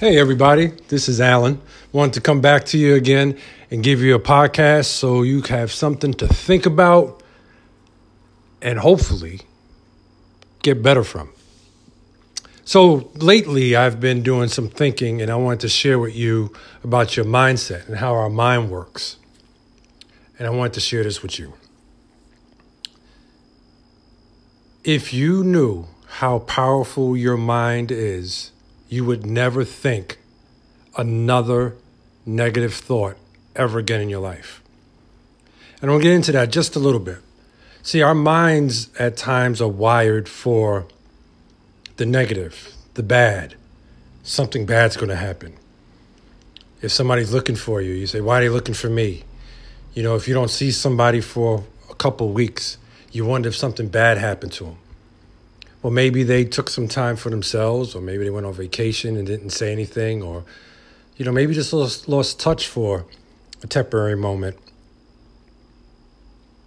Hey, everybody, this is Alan. Wanted to come back to you again and give you a podcast so you have something to think about and hopefully get better from. So, lately, I've been doing some thinking and I wanted to share with you about your mindset and how our mind works. And I wanted to share this with you. If you knew how powerful your mind is, you would never think another negative thought ever again in your life. And we'll get into that just a little bit. See, our minds at times are wired for the negative, the bad. Something bad's going to happen. If somebody's looking for you, you say, Why are they looking for me? You know, if you don't see somebody for a couple weeks, you wonder if something bad happened to them. Well, maybe they took some time for themselves, or maybe they went on vacation and didn't say anything, or, you know, maybe just lost, lost touch for a temporary moment.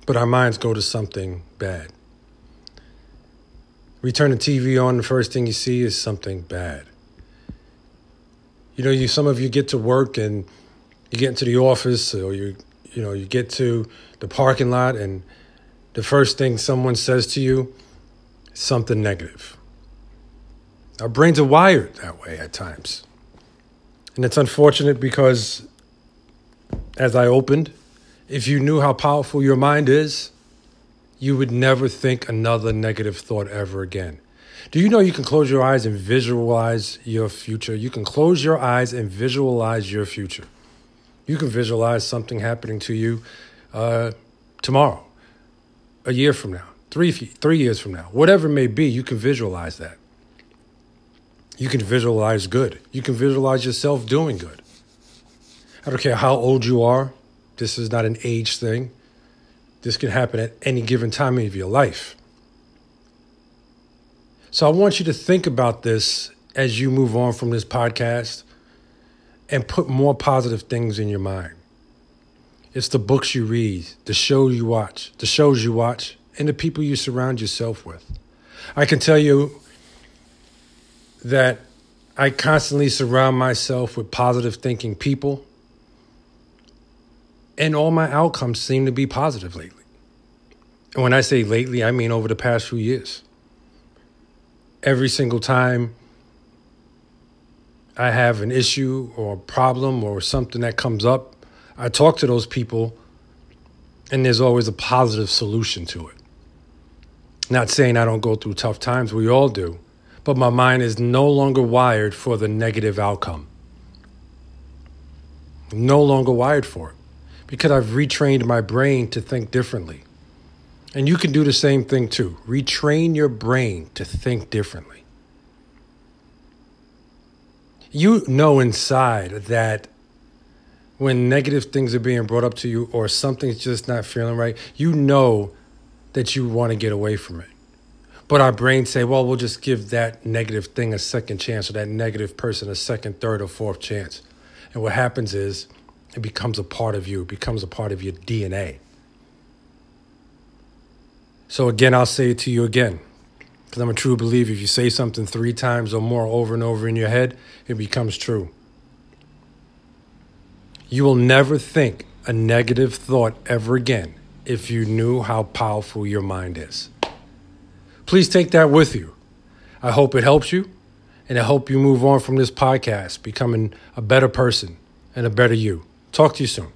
But our minds go to something bad. We turn the TV on, the first thing you see is something bad. You know, you some of you get to work and you get into the office, or you you know you get to the parking lot, and the first thing someone says to you something negative. Our brains are wired that way at times. And it's unfortunate because, as I opened, if you knew how powerful your mind is, you would never think another negative thought ever again. Do you know you can close your eyes and visualize your future? You can close your eyes and visualize your future. You can visualize something happening to you uh, tomorrow, a year from now, three, three years from now, whatever it may be, you can visualize that. You can visualize good. You can visualize yourself doing good. I don't care how old you are. This is not an age thing. This can happen at any given time of your life. So I want you to think about this as you move on from this podcast and put more positive things in your mind. It's the books you read, the shows you watch, the shows you watch, and the people you surround yourself with. I can tell you that I constantly surround myself with positive thinking people, and all my outcomes seem to be positive lately. And when I say lately, I mean over the past few years. Every single time I have an issue or a problem or something that comes up, I talk to those people, and there's always a positive solution to it. Not saying I don't go through tough times, we all do, but my mind is no longer wired for the negative outcome. No longer wired for it because I've retrained my brain to think differently. And you can do the same thing too. Retrain your brain to think differently. You know inside that when negative things are being brought up to you or something's just not feeling right, you know that you want to get away from it. But our brains say, well, we'll just give that negative thing a second chance or that negative person a second, third, or fourth chance. And what happens is it becomes a part of you, it becomes a part of your DNA. So, again, I'll say it to you again, because I'm a true believer. If you say something three times or more over and over in your head, it becomes true. You will never think a negative thought ever again if you knew how powerful your mind is. Please take that with you. I hope it helps you, and I hope you move on from this podcast becoming a better person and a better you. Talk to you soon.